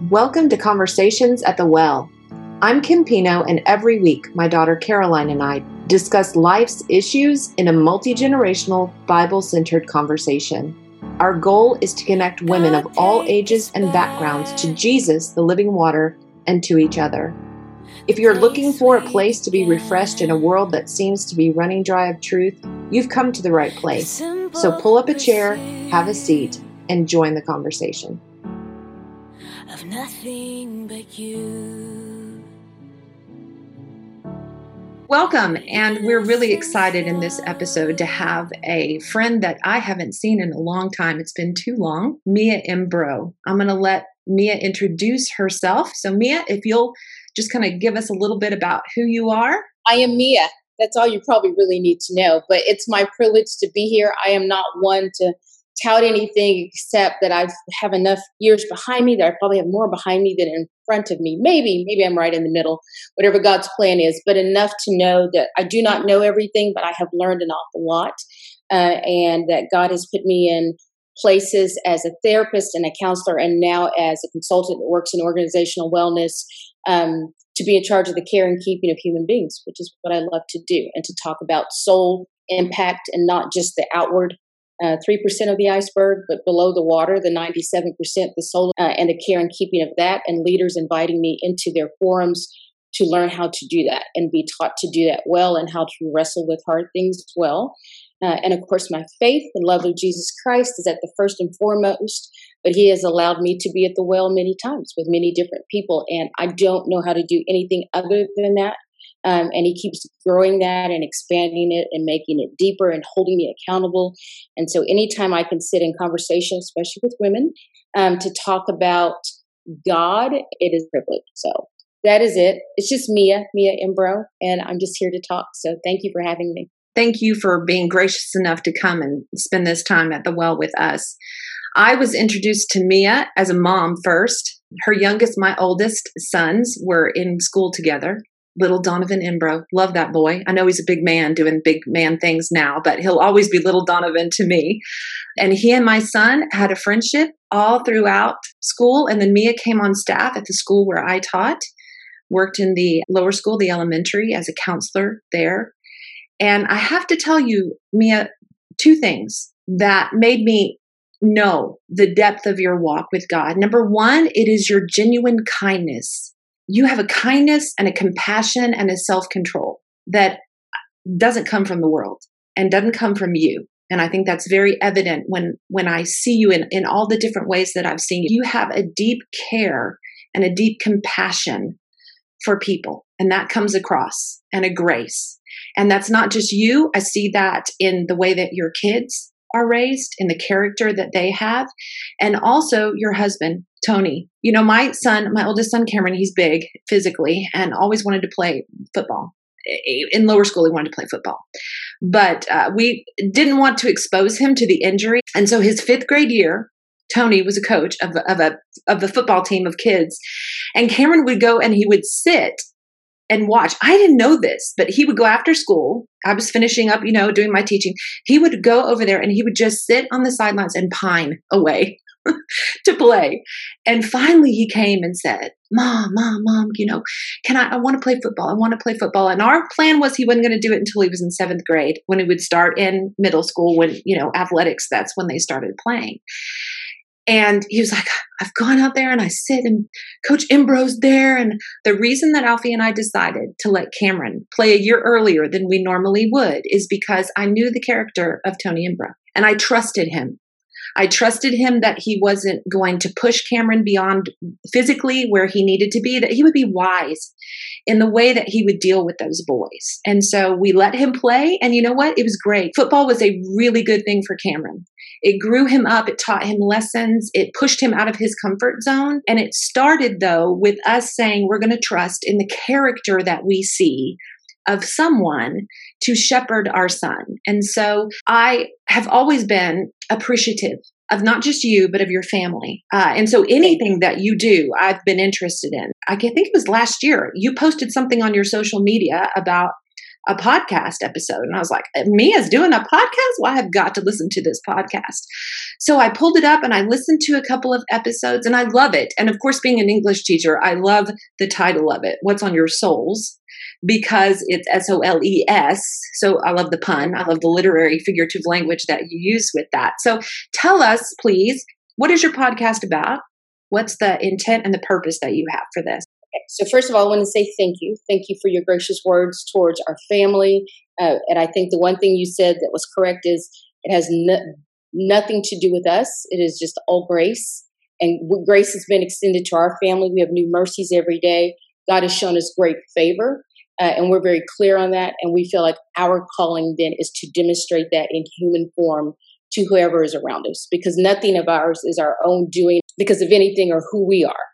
Welcome to Conversations at the Well. I'm Kim Pino, and every week my daughter Caroline and I discuss life's issues in a multi generational, Bible centered conversation. Our goal is to connect women of all ages and backgrounds to Jesus, the living water, and to each other. If you're looking for a place to be refreshed in a world that seems to be running dry of truth, you've come to the right place. So pull up a chair, have a seat, and join the conversation. Of nothing but you. Welcome, and we're really excited in this episode to have a friend that I haven't seen in a long time. It's been too long, Mia Imbro. I'm going to let Mia introduce herself. So, Mia, if you'll just kind of give us a little bit about who you are. I am Mia. That's all you probably really need to know. But it's my privilege to be here. I am not one to tout anything except that I have enough years behind me that I probably have more behind me than in front of me. Maybe, maybe I'm right in the middle, whatever God's plan is, but enough to know that I do not know everything, but I have learned an awful lot. Uh, and that God has put me in places as a therapist and a counselor, and now as a consultant that works in organizational wellness um, to be in charge of the care and keeping of human beings, which is what I love to do, and to talk about soul impact and not just the outward uh, 3% of the iceberg, but below the water, the 97%, the soul, uh, and the care and keeping of that, and leaders inviting me into their forums to learn how to do that and be taught to do that well and how to wrestle with hard things well. Uh, and of course, my faith and love of Jesus Christ is at the first and foremost, but He has allowed me to be at the well many times with many different people. And I don't know how to do anything other than that. Um, and He keeps growing that and expanding it and making it deeper and holding me accountable. And so, anytime I can sit in conversation, especially with women, um, to talk about God, it is privilege. So, that is it. It's just Mia, Mia Imbro, and I'm just here to talk. So, thank you for having me thank you for being gracious enough to come and spend this time at the well with us. I was introduced to Mia as a mom first. Her youngest, my oldest sons were in school together. Little Donovan Imbro. Love that boy. I know he's a big man doing big man things now, but he'll always be little Donovan to me. And he and my son had a friendship all throughout school. And then Mia came on staff at the school where I taught, worked in the lower school, the elementary, as a counselor there. And I have to tell you, Mia, two things that made me know the depth of your walk with God. Number one, it is your genuine kindness. You have a kindness and a compassion and a self control that doesn't come from the world and doesn't come from you. And I think that's very evident when, when I see you in, in all the different ways that I've seen you. You have a deep care and a deep compassion for people, and that comes across, and a grace. And that's not just you. I see that in the way that your kids are raised, in the character that they have, and also your husband, Tony. You know, my son, my oldest son, Cameron, he's big physically and always wanted to play football. In lower school, he wanted to play football, but uh, we didn't want to expose him to the injury. And so, his fifth grade year, Tony was a coach of, of a of the football team of kids, and Cameron would go and he would sit and watch. I didn't know this, but he would go after school. I was finishing up, you know, doing my teaching. He would go over there and he would just sit on the sidelines and pine away to play. And finally he came and said, Mom, Mom, Mom, you know, can I, I want to play football. I want to play football. And our plan was he wasn't going to do it until he was in seventh grade when he would start in middle school when, you know, athletics, that's when they started playing. And he was like, I've gone out there and I sit and Coach Imbro's there. And the reason that Alfie and I decided to let Cameron play a year earlier than we normally would is because I knew the character of Tony Imbro and I trusted him. I trusted him that he wasn't going to push Cameron beyond physically where he needed to be, that he would be wise in the way that he would deal with those boys. And so we let him play. And you know what? It was great. Football was a really good thing for Cameron. It grew him up, it taught him lessons, it pushed him out of his comfort zone. And it started, though, with us saying we're going to trust in the character that we see of someone to shepherd our son. And so I have always been appreciative of not just you, but of your family. Uh, and so anything that you do, I've been interested in. I think it was last year, you posted something on your social media about a podcast episode. And I was like, Mia's doing a podcast? Well, I have got to listen to this podcast. So I pulled it up and I listened to a couple of episodes and I love it. And of course, being an English teacher, I love the title of it, What's on Your Souls, because it's S O L E S. So I love the pun. I love the literary figurative language that you use with that. So tell us, please, what is your podcast about? What's the intent and the purpose that you have for this? So, first of all, I want to say thank you. Thank you for your gracious words towards our family. Uh, and I think the one thing you said that was correct is it has no, nothing to do with us, it is just all grace. And grace has been extended to our family. We have new mercies every day. God has shown us great favor. Uh, and we're very clear on that. And we feel like our calling then is to demonstrate that in human form to whoever is around us because nothing of ours is our own doing because of anything or who we are.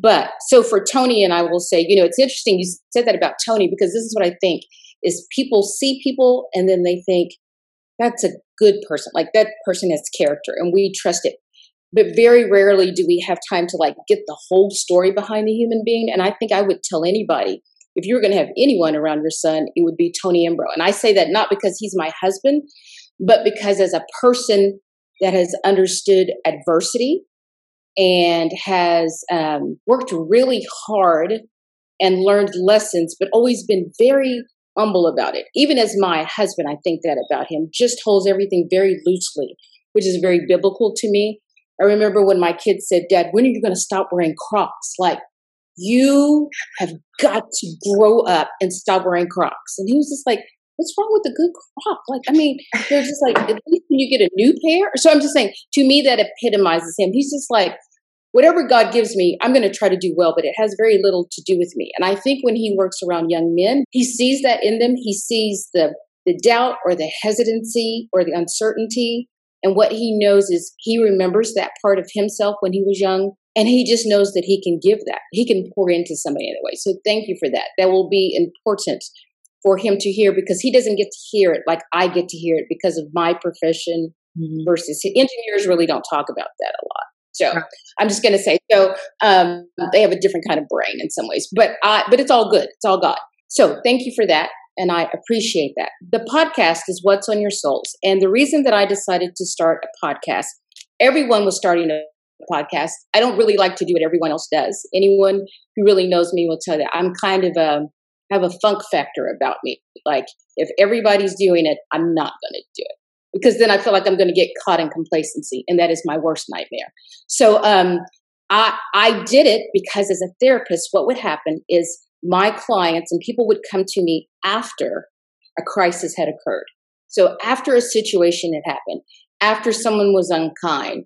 But so for Tony and I will say, you know, it's interesting you said that about Tony because this is what I think is people see people and then they think that's a good person. Like that person has character and we trust it. But very rarely do we have time to like get the whole story behind the human being. And I think I would tell anybody if you were going to have anyone around your son, it would be Tony Embro. And I say that not because he's my husband, but because as a person that has understood adversity and has um, worked really hard and learned lessons, but always been very humble about it. Even as my husband, I think that about him, just holds everything very loosely, which is very biblical to me. I remember when my kids said, Dad, when are you going to stop wearing Crocs? Like, you have got to grow up and stop wearing Crocs. And he was just like, what's wrong with a good croc? Like, I mean, they're just like, at least when you get a new pair. So I'm just saying, to me, that epitomizes him. He's just like, whatever God gives me, I'm going to try to do well, but it has very little to do with me. And I think when he works around young men, he sees that in them. He sees the, the doubt or the hesitancy or the uncertainty. And what he knows is he remembers that part of himself when he was young. And he just knows that he can give that. He can pour into somebody in a way. So thank you for that. That will be important for him to hear because he doesn't get to hear it like I get to hear it because of my profession mm-hmm. versus engineers really don't talk about that a lot. So right. I'm just going to say so um, they have a different kind of brain in some ways, but I, but it's all good. It's all God. So thank you for that. And I appreciate that. The podcast is What's on Your Souls. And the reason that I decided to start a podcast, everyone was starting a podcast. I don't really like to do what everyone else does. Anyone who really knows me will tell you I'm kind of a have a funk factor about me. Like if everybody's doing it, I'm not going to do it because then I feel like I'm going to get caught in complacency, and that is my worst nightmare. So um, I I did it because as a therapist, what would happen is my clients and people would come to me after a crisis had occurred. So after a situation had happened, after someone was unkind,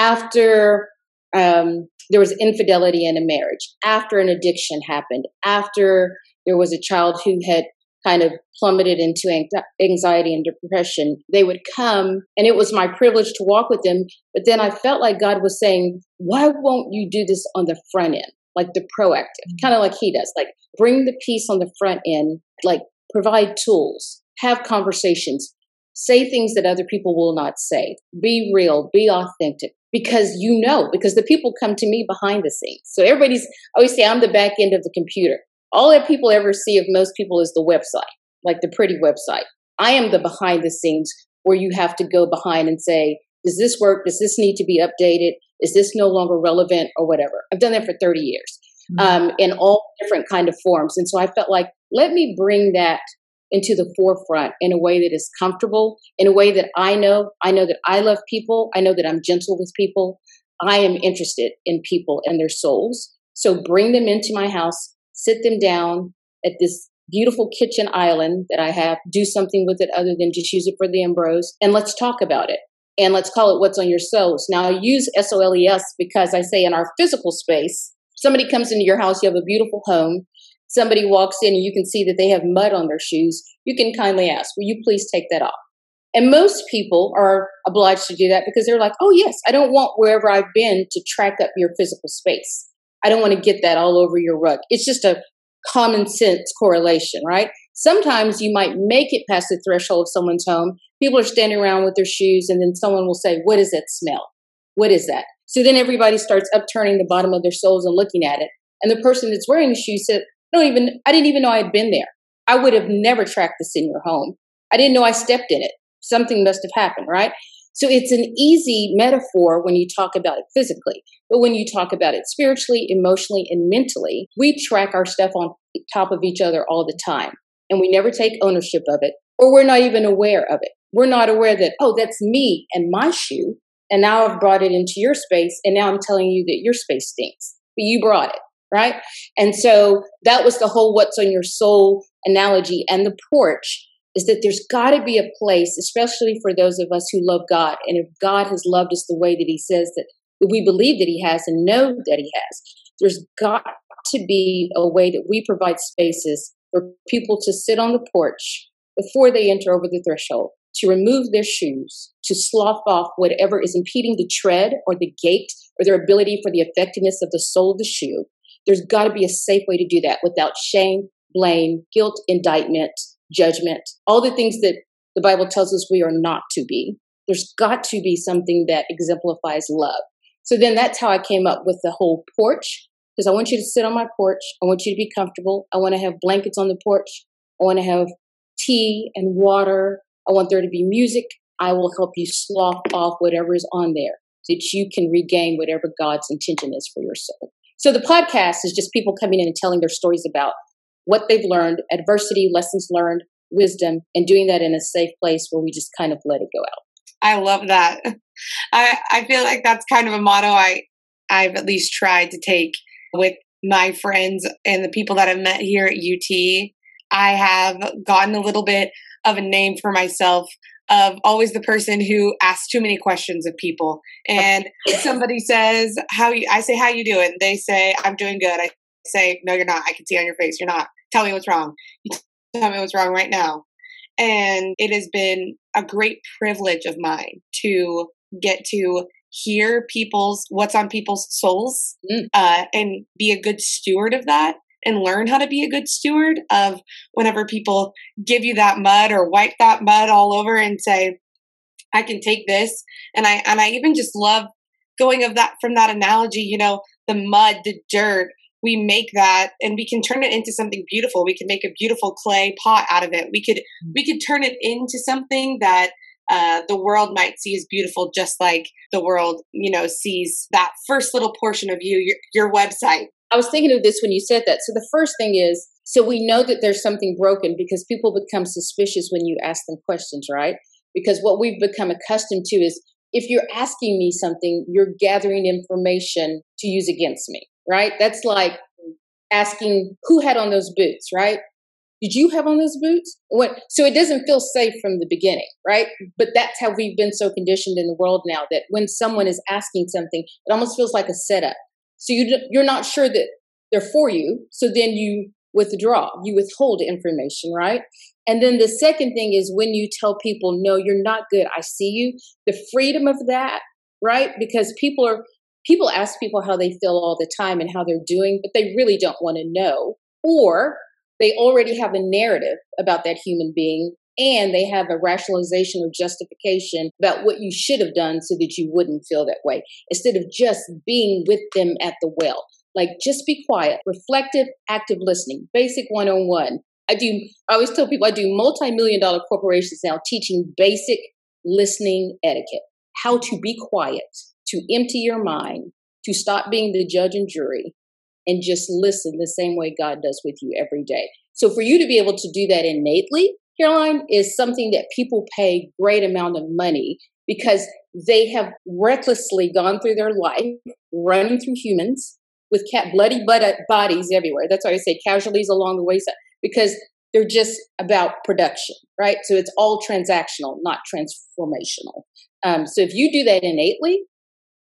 after um, there was infidelity in a marriage, after an addiction happened, after there was a child who had kind of plummeted into anxiety and depression, they would come and it was my privilege to walk with them. But then I felt like God was saying, why won't you do this on the front end? Like the proactive, mm-hmm. kind of like He does, like bring the peace on the front end, like provide tools, have conversations, say things that other people will not say, be real, be authentic. Because you know, because the people come to me behind the scenes. So everybody's I always say I'm the back end of the computer all that people ever see of most people is the website, like the pretty website. I am the behind the scenes where you have to go behind and say, does this work? Does this need to be updated? Is this no longer relevant or whatever? I've done that for 30 years mm-hmm. um, in all different kind of forms. And so I felt like, let me bring that into the forefront in a way that is comfortable, in a way that I know. I know that I love people. I know that I'm gentle with people. I am interested in people and their souls. So bring them into my house, sit them down at this beautiful kitchen island that I have, do something with it other than just use it for the Embros, and let's talk about it. And let's call it what's on your souls. Now, I use S O L E S because I say in our physical space, somebody comes into your house, you have a beautiful home, somebody walks in and you can see that they have mud on their shoes, you can kindly ask, Will you please take that off? And most people are obliged to do that because they're like, Oh, yes, I don't want wherever I've been to track up your physical space. I don't want to get that all over your rug. It's just a common sense correlation, right? Sometimes you might make it past the threshold of someone's home. People are standing around with their shoes, and then someone will say, What is that smell? What is that? So then everybody starts upturning the bottom of their soles and looking at it. And the person that's wearing the shoes said, don't even, I didn't even know I had been there. I would have never tracked this in your home. I didn't know I stepped in it. Something must have happened, right? So it's an easy metaphor when you talk about it physically. But when you talk about it spiritually, emotionally, and mentally, we track our stuff on top of each other all the time. And we never take ownership of it, or we're not even aware of it. We're not aware that, oh, that's me and my shoe. And now I've brought it into your space. And now I'm telling you that your space stinks. But you brought it, right? And so that was the whole what's on your soul analogy. And the porch is that there's got to be a place, especially for those of us who love God. And if God has loved us the way that He says that we believe that He has and know that He has, there's got to be a way that we provide spaces for people to sit on the porch before they enter over the threshold, to remove their shoes, to slough off whatever is impeding the tread or the gait or their ability for the effectiveness of the sole of the shoe. There's got to be a safe way to do that without shame, blame, guilt, indictment, judgment, all the things that the Bible tells us we are not to be. There's got to be something that exemplifies love. So then that's how I came up with the whole porch, because I want you to sit on my porch. I want you to be comfortable. I want to have blankets on the porch. I want to have tea and water. I want there to be music. I will help you slough off whatever is on there so that you can regain whatever God's intention is for your soul. So the podcast is just people coming in and telling their stories about what they've learned, adversity, lessons learned, wisdom, and doing that in a safe place where we just kind of let it go out. I love that. I I feel like that's kind of a motto I I've at least tried to take with my friends and the people that I've met here at UT. I have gotten a little bit of a name for myself of always the person who asks too many questions of people. And somebody says, How you I say, How you doing? They say, I'm doing good. I say, No, you're not. I can see on your face, you're not. Tell me what's wrong. You tell me what's wrong right now. And it has been a great privilege of mine to get to hear people's what's on people's souls mm. uh, and be a good steward of that and learn how to be a good steward of whenever people give you that mud or wipe that mud all over and say i can take this. And i and i even just love going of that from that analogy you know the mud the dirt we make that and we can turn it into something beautiful. We can make a beautiful clay pot out of it. We could mm. we could turn it into something that uh, the world might see as beautiful just like the world you know sees that first little portion of you your, your website i was thinking of this when you said that so the first thing is so we know that there's something broken because people become suspicious when you ask them questions right because what we've become accustomed to is if you're asking me something you're gathering information to use against me right? That's like asking who had on those boots, right? Did you have on those boots? What? So it doesn't feel safe from the beginning, right? But that's how we've been so conditioned in the world now that when someone is asking something, it almost feels like a setup. So you you're not sure that they're for you, so then you withdraw, you withhold information, right? And then the second thing is when you tell people, no, you're not good, I see you, the freedom of that, right? Because people are people ask people how they feel all the time and how they're doing, but they really don't want to know. Or they already have a narrative about that human being and they have a rationalization or justification about what you should have done so that you wouldn't feel that way instead of just being with them at the well. Like, just be quiet, reflective, active listening, basic one on one. I do, I always tell people I do multi million dollar corporations now teaching basic listening etiquette, how to be quiet to empty your mind, to stop being the judge and jury, and just listen the same way God does with you every day. So for you to be able to do that innately, Caroline, is something that people pay great amount of money because they have recklessly gone through their life running through humans with cat bloody bodies everywhere. That's why I say casualties along the wayside because they're just about production, right? So it's all transactional, not transformational. Um, so if you do that innately,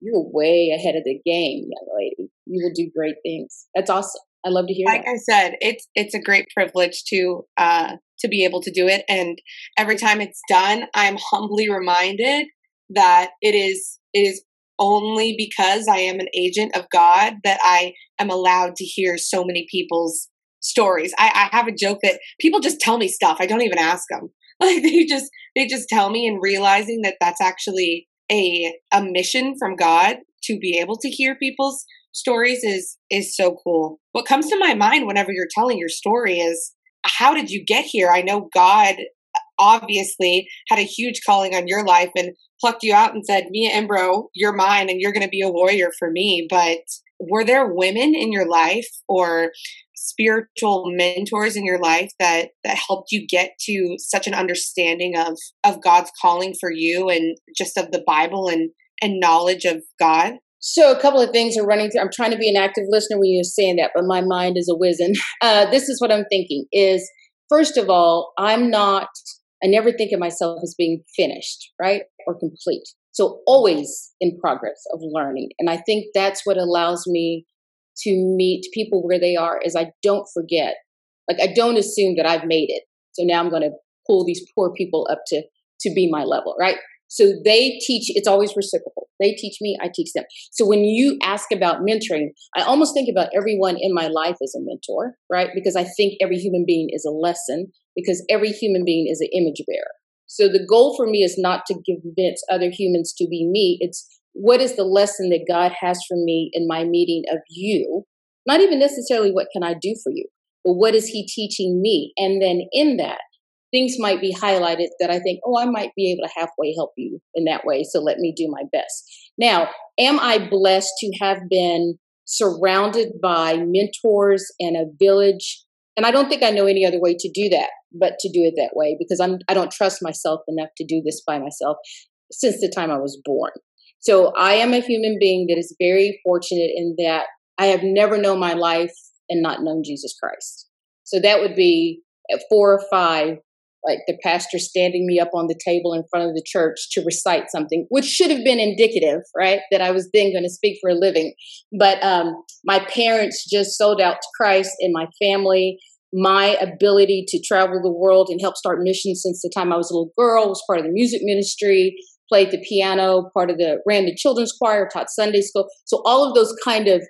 you're way ahead of the game, young lady. You will do great things. That's awesome. I love to hear. Like that. I said, it's it's a great privilege to uh, to be able to do it, and every time it's done, I'm humbly reminded that it is it is only because I am an agent of God that I am allowed to hear so many people's stories. I, I have a joke that people just tell me stuff. I don't even ask them. Like they just they just tell me, and realizing that that's actually a a mission from God to be able to hear people's stories is is so cool. What comes to my mind whenever you're telling your story is how did you get here? I know God uh, obviously had a huge calling on your life and plucked you out and said, Mia Embro, you're mine and you're going to be a warrior for me. But were there women in your life or spiritual mentors in your life that that helped you get to such an understanding of of God's calling for you and just of the Bible and and knowledge of God? So a couple of things are running through. I'm trying to be an active listener when you're saying that, but my mind is a whizzing. Uh, this is what I'm thinking: is first of all, I'm not. I never think of myself as being finished, right, or complete. So always in progress of learning, and I think that's what allows me to meet people where they are. Is I don't forget, like I don't assume that I've made it. So now I'm going to pull these poor people up to to be my level, right? So they teach, it's always reciprocal. They teach me, I teach them. So when you ask about mentoring, I almost think about everyone in my life as a mentor, right? Because I think every human being is a lesson, because every human being is an image bearer. So the goal for me is not to convince other humans to be me. It's what is the lesson that God has for me in my meeting of you? Not even necessarily what can I do for you, but what is He teaching me? And then in that, things might be highlighted that I think, oh, I might be able to halfway help you in that way. So let me do my best. Now, am I blessed to have been surrounded by mentors and a village? And I don't think I know any other way to do that, but to do it that way because I'm I don't trust myself enough to do this by myself since the time I was born. So I am a human being that is very fortunate in that I have never known my life and not known Jesus Christ. So that would be at four or five like the pastor standing me up on the table in front of the church to recite something, which should have been indicative, right? That I was then going to speak for a living. But um, my parents just sold out to Christ and my family. My ability to travel the world and help start missions since the time I was a little girl was part of the music ministry, played the piano, part of the ran the children's choir, taught Sunday school. So all of those kind of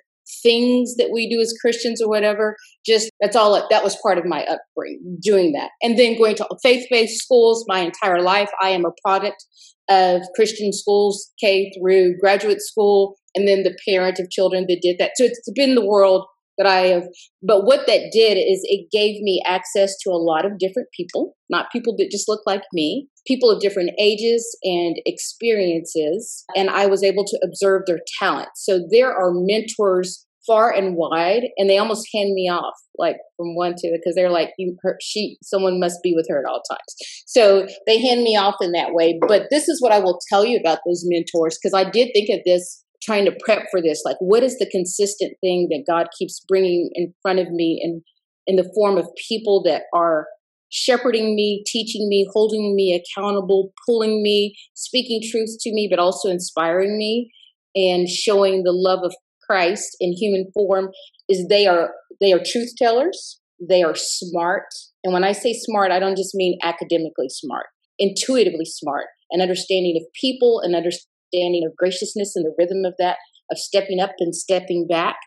things that we do as Christians or whatever. Just that's all that was part of my upbringing, doing that. And then going to faith based schools my entire life. I am a product of Christian schools, K through graduate school, and then the parent of children that did that. So it's been the world that I have. But what that did is it gave me access to a lot of different people, not people that just look like me, people of different ages and experiences. And I was able to observe their talents. So there are mentors far and wide and they almost hand me off like from one to because they're like you her, she someone must be with her at all times so they hand me off in that way but this is what i will tell you about those mentors because i did think of this trying to prep for this like what is the consistent thing that god keeps bringing in front of me in in the form of people that are shepherding me teaching me holding me accountable pulling me speaking truth to me but also inspiring me and showing the love of christ in human form is they are they are truth tellers. They are smart. And when i say smart i don't just mean academically smart intuitively smart and understanding of people and understanding understanding of graciousness and the rhythm of that, of stepping up and stepping back.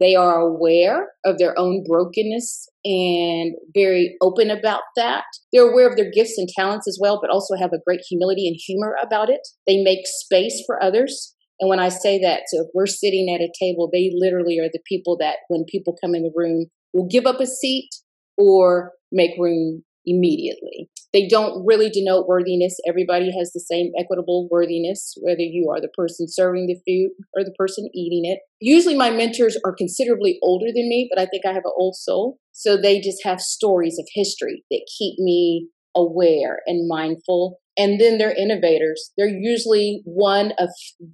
They are aware of their own brokenness and very open about that. They're aware of their gifts and talents as well, but also have a great humility and humor about it. They make space for others. And when I say that, so if we're sitting at a table, they literally are the people that when people come in the room will give up a seat or make room immediately. They don't really denote worthiness. Everybody has the same equitable worthiness, whether you are the person serving the food or the person eating it. Usually, my mentors are considerably older than me, but I think I have an old soul. So they just have stories of history that keep me aware and mindful. And then they're innovators. They're usually one of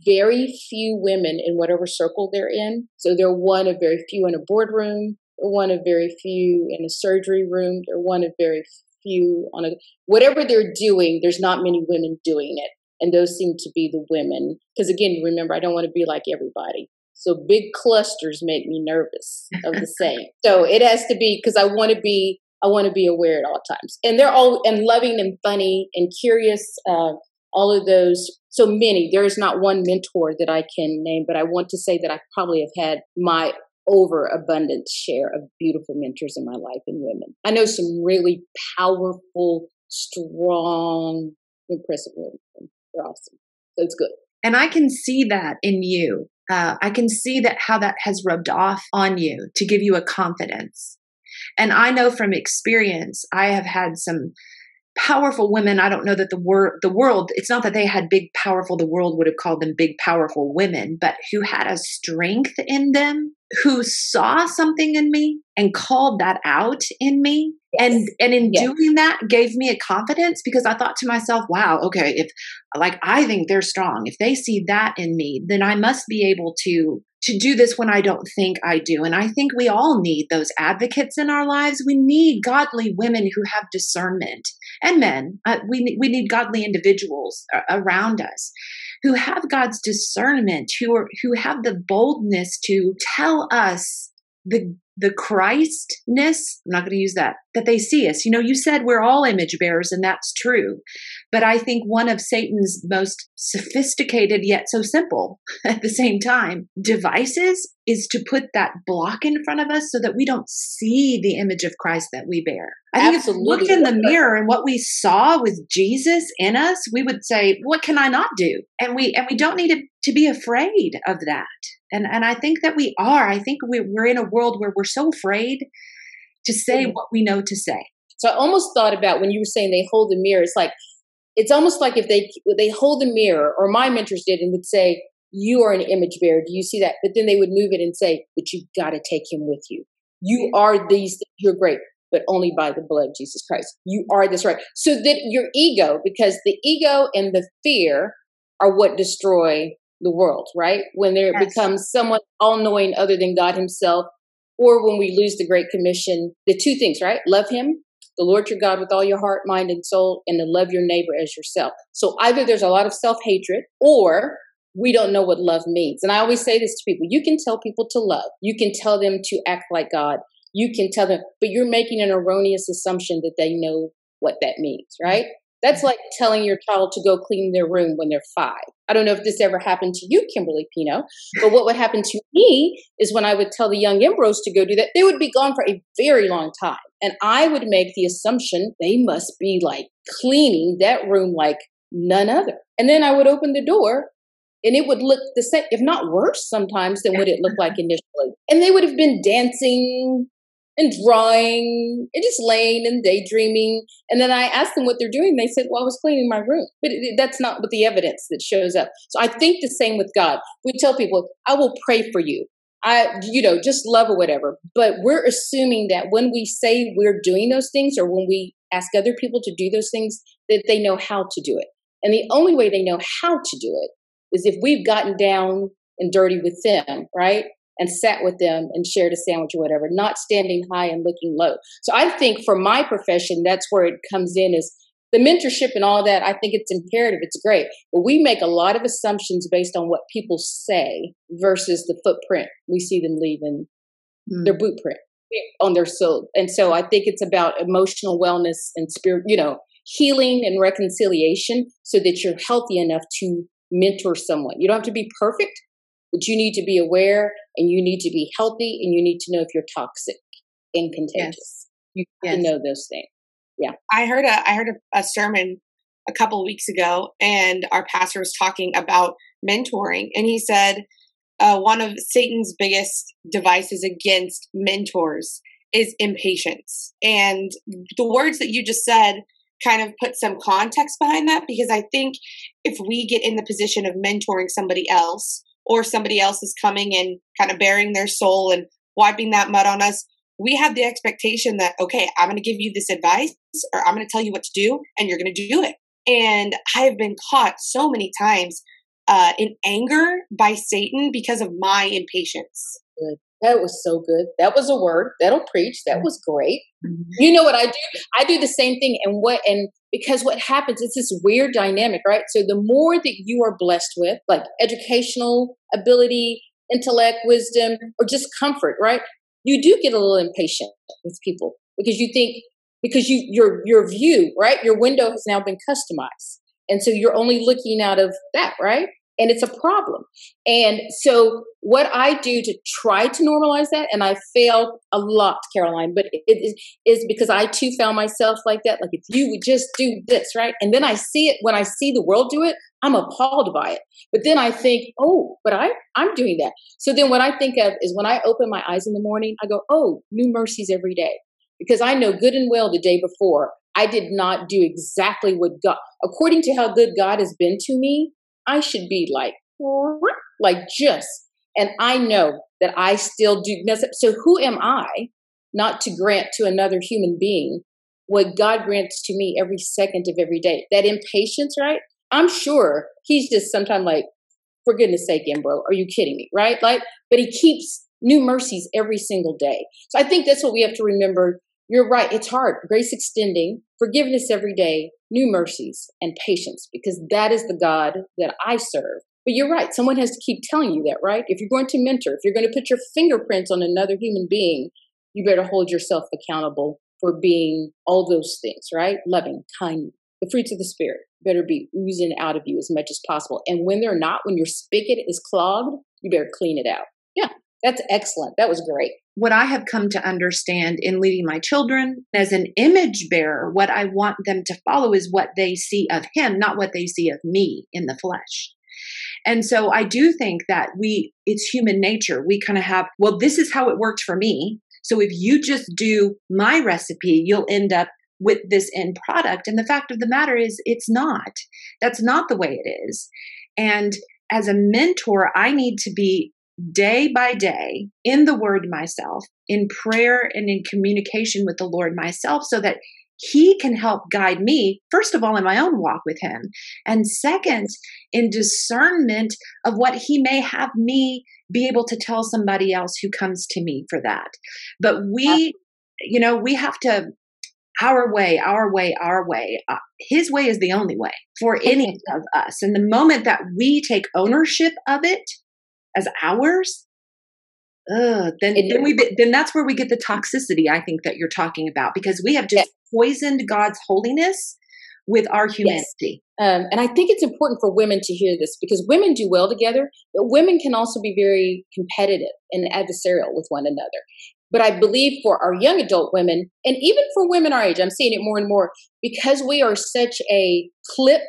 very few women in whatever circle they're in. So they're one of very few in a boardroom. One of very few in a surgery room. They're one of very few on a whatever they're doing. There's not many women doing it, and those seem to be the women. Because again, remember, I don't want to be like everybody. So big clusters make me nervous of the same. so it has to be because I want to be I want to be aware at all times. And they're all and loving and funny and curious. Uh, all of those, so many. There is not one mentor that I can name, but I want to say that I probably have had my overabundant share of beautiful mentors in my life and women. I know some really powerful, strong, impressive women. They're awesome. So it's good. And I can see that in you. Uh, I can see that how that has rubbed off on you to give you a confidence. And I know from experience, I have had some powerful women. I don't know that the word the world. It's not that they had big, powerful. The world would have called them big, powerful women, but who had a strength in them, who saw something in me and called that out in me, yes. and and in yes. doing that gave me a confidence because I thought to myself, wow, okay, if like I think they're strong, if they see that in me, then I must be able to to do this when I don't think I do. And I think we all need those advocates in our lives. We need godly women who have discernment and men. Uh, we, we need godly individuals uh, around us who have God's discernment, who, are, who have the boldness to tell us the the Christness, I'm not going to use that, that they see us. You know, you said we're all image bearers, and that's true. But I think one of Satan's most sophisticated, yet so simple at the same time, devices is to put that block in front of us so that we don't see the image of Christ that we bear. I think Absolutely. if we looked in the mirror and what we saw was Jesus in us, we would say, "What can I not do?" And we and we don't need to, to be afraid of that. And and I think that we are. I think we, we're in a world where we're so afraid to say mm-hmm. what we know to say. So I almost thought about when you were saying they hold the mirror. It's like it's almost like if they they hold the mirror, or my mentors did, and would say, "You are an image bearer. Do you see that?" But then they would move it and say, "But you've got to take him with you. You are these. You're great." But only by the blood of Jesus Christ. You are this right. So that your ego, because the ego and the fear are what destroy the world, right? When there yes. becomes someone all knowing other than God Himself, or when we lose the Great Commission, the two things, right? Love Him, the Lord your God with all your heart, mind, and soul, and to love your neighbor as yourself. So either there's a lot of self hatred, or we don't know what love means. And I always say this to people you can tell people to love, you can tell them to act like God, you can tell them, but you're making an erroneous assumption that they know what that means, right? That's like telling your child to go clean their room when they're five. I don't know if this ever happened to you, Kimberly Pino, but what would happen to me is when I would tell the young embryos to go do that, they would be gone for a very long time. And I would make the assumption they must be like cleaning that room like none other. And then I would open the door and it would look the same, if not worse sometimes than what it looked like initially. And they would have been dancing and drawing and just laying and daydreaming. And then I asked them what they're doing. They said, well, I was cleaning my room. But it, that's not what the evidence that shows up. So I think the same with God. We tell people, I will pray for you. I, you know, just love or whatever. But we're assuming that when we say we're doing those things or when we ask other people to do those things, that they know how to do it. And the only way they know how to do it is if we've gotten down and dirty with them, right? and sat with them and shared a sandwich or whatever, not standing high and looking low. So I think for my profession, that's where it comes in is the mentorship and all that. I think it's imperative. It's great. But we make a lot of assumptions based on what people say versus the footprint we see them leaving mm. their boot print on their soul. And so I think it's about emotional wellness and spirit, you know, healing and reconciliation so that you're healthy enough to mentor someone. You don't have to be perfect, but you need to be aware and you need to be healthy and you need to know if you're toxic and contagious. Yes. You yes. to know those things. Yeah. I heard a I heard a, a sermon a couple of weeks ago and our pastor was talking about mentoring and he said uh, one of Satan's biggest devices against mentors is impatience. And the words that you just said kind of put some context behind that because I think if we get in the position of mentoring somebody else, or somebody else is coming and kind of bearing their soul and wiping that mud on us, we have the expectation that, okay, I'm going to give you this advice or I'm going to tell you what to do and you're going to do it. And I've been caught so many times uh, in anger by Satan because of my impatience. Good. That was so good. That was a word. That'll preach. That was great. Mm-hmm. You know what I do? I do the same thing. And what and because what happens it's this weird dynamic, right? So the more that you are blessed with, like educational ability, intellect, wisdom, or just comfort, right? You do get a little impatient with people because you think because you your your view, right? Your window has now been customized. And so you're only looking out of that, right? And it's a problem. And so, what I do to try to normalize that, and I fail a lot, Caroline, but it is, because I too found myself like that. Like, if you would just do this, right? And then I see it when I see the world do it, I'm appalled by it. But then I think, oh, but I, I'm doing that. So then what I think of is when I open my eyes in the morning, I go, oh, new mercies every day. Because I know good and well the day before I did not do exactly what God, according to how good God has been to me, I should be like, like just, and I know that I still do. So who am I not to grant to another human being what God grants to me every second of every day? That impatience, right? I'm sure he's just sometimes like, for goodness sake, Embro, are you kidding me? Right? Like, but he keeps new mercies every single day. So I think that's what we have to remember. You're right. It's hard. Grace extending, forgiveness every day, new mercies, and patience, because that is the God that I serve. But you're right. Someone has to keep telling you that, right? If you're going to mentor, if you're going to put your fingerprints on another human being, you better hold yourself accountable for being all those things, right? Loving, kind, the fruits of the spirit better be oozing out of you as much as possible. And when they're not, when your spigot is clogged, you better clean it out. Yeah, that's excellent. That was great. What I have come to understand in leading my children as an image bearer, what I want them to follow is what they see of him, not what they see of me in the flesh. And so I do think that we, it's human nature. We kind of have, well, this is how it worked for me. So if you just do my recipe, you'll end up with this end product. And the fact of the matter is, it's not. That's not the way it is. And as a mentor, I need to be day by day in the word myself, in prayer and in communication with the Lord myself, so that he can help guide me, first of all, in my own walk with him, and second, in discernment of what he may have me be able to tell somebody else who comes to me for that. But we, you know, we have to our way, our way, our way. Uh, his way is the only way for any of us. And the moment that we take ownership of it as ours, uh, then then we then that's where we get the toxicity. I think that you're talking about because we have just yes. poisoned God's holiness with our humanity. Yes. Um, and I think it's important for women to hear this because women do well together, but women can also be very competitive and adversarial with one another. But I believe for our young adult women, and even for women our age, I'm seeing it more and more because we are such a clip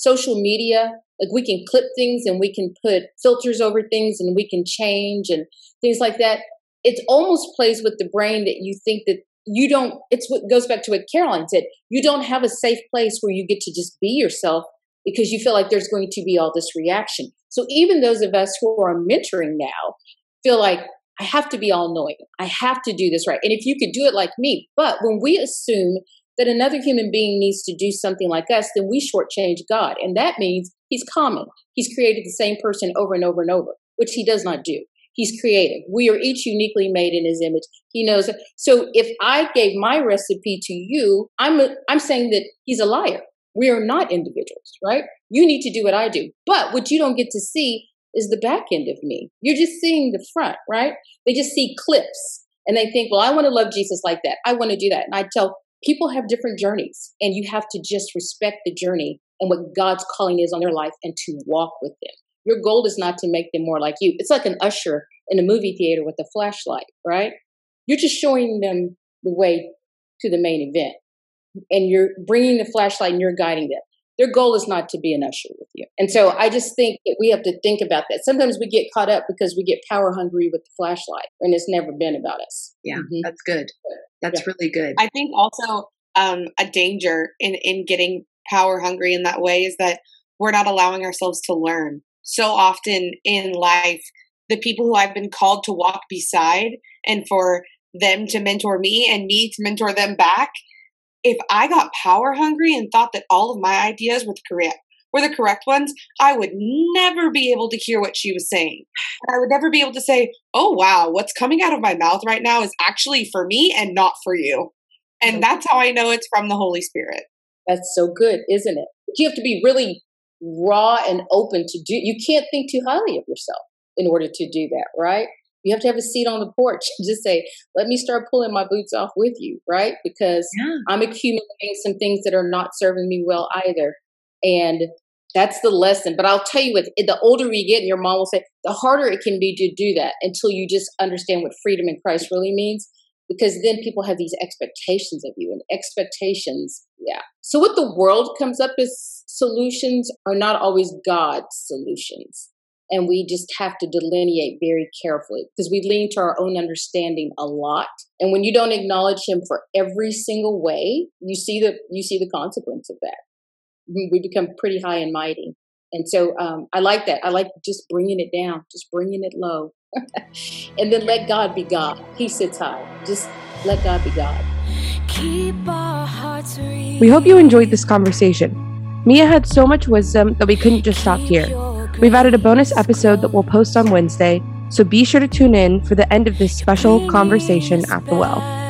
social media. Like we can clip things and we can put filters over things and we can change and things like that. It almost plays with the brain that you think that you don't, it's what goes back to what Caroline said. You don't have a safe place where you get to just be yourself because you feel like there's going to be all this reaction. So even those of us who are mentoring now feel like I have to be all knowing. I have to do this right. And if you could do it like me, but when we assume that another human being needs to do something like us, then we shortchange God. And that means he's common. He's created the same person over and over and over, which he does not do. He's creative. We are each uniquely made in his image. He knows. So if I gave my recipe to you, I'm, a, I'm saying that he's a liar. We are not individuals, right? You need to do what I do. But what you don't get to see is the back end of me. You're just seeing the front, right? They just see clips and they think, well, I want to love Jesus like that. I want to do that. And I tell people have different journeys and you have to just respect the journey and what God's calling is on their life and to walk with them. Your goal is not to make them more like you. It's like an usher in a movie theater with a flashlight, right? You're just showing them the way to the main event and you're bringing the flashlight and you're guiding them their goal is not to be an usher with you. And so I just think that we have to think about that. Sometimes we get caught up because we get power hungry with the flashlight and it's never been about us. Yeah, mm-hmm. that's good. That's yeah. really good. I think also um, a danger in, in getting power hungry in that way is that we're not allowing ourselves to learn. So often in life, the people who I've been called to walk beside and for them to mentor me and me to mentor them back if I got power hungry and thought that all of my ideas were the correct were the correct ones, I would never be able to hear what she was saying. I would never be able to say, "Oh wow, what's coming out of my mouth right now is actually for me and not for you." And that's how I know it's from the Holy Spirit. That's so good, isn't it? You have to be really raw and open to do. You can't think too highly of yourself in order to do that, right? You have to have a seat on the porch and just say, let me start pulling my boots off with you, right? Because yeah. I'm accumulating some things that are not serving me well either. And that's the lesson. But I'll tell you what, the older you get, and your mom will say, the harder it can be to do that until you just understand what freedom in Christ really means. Because then people have these expectations of you, and expectations, yeah. So, what the world comes up as solutions are not always God's solutions. And we just have to delineate very carefully because we lean to our own understanding a lot. And when you don't acknowledge him for every single way you see the you see the consequence of that. We become pretty high and mighty. And so um, i like that. I like just bringing it down just bringing it low. And then let god be god. He sits high. Just let god be god. We hope you enjoyed this conversation. Mia had so much wisdom that we couldn't just stop here We've added a bonus episode that we'll post on Wednesday, so be sure to tune in for the end of this special conversation at the well.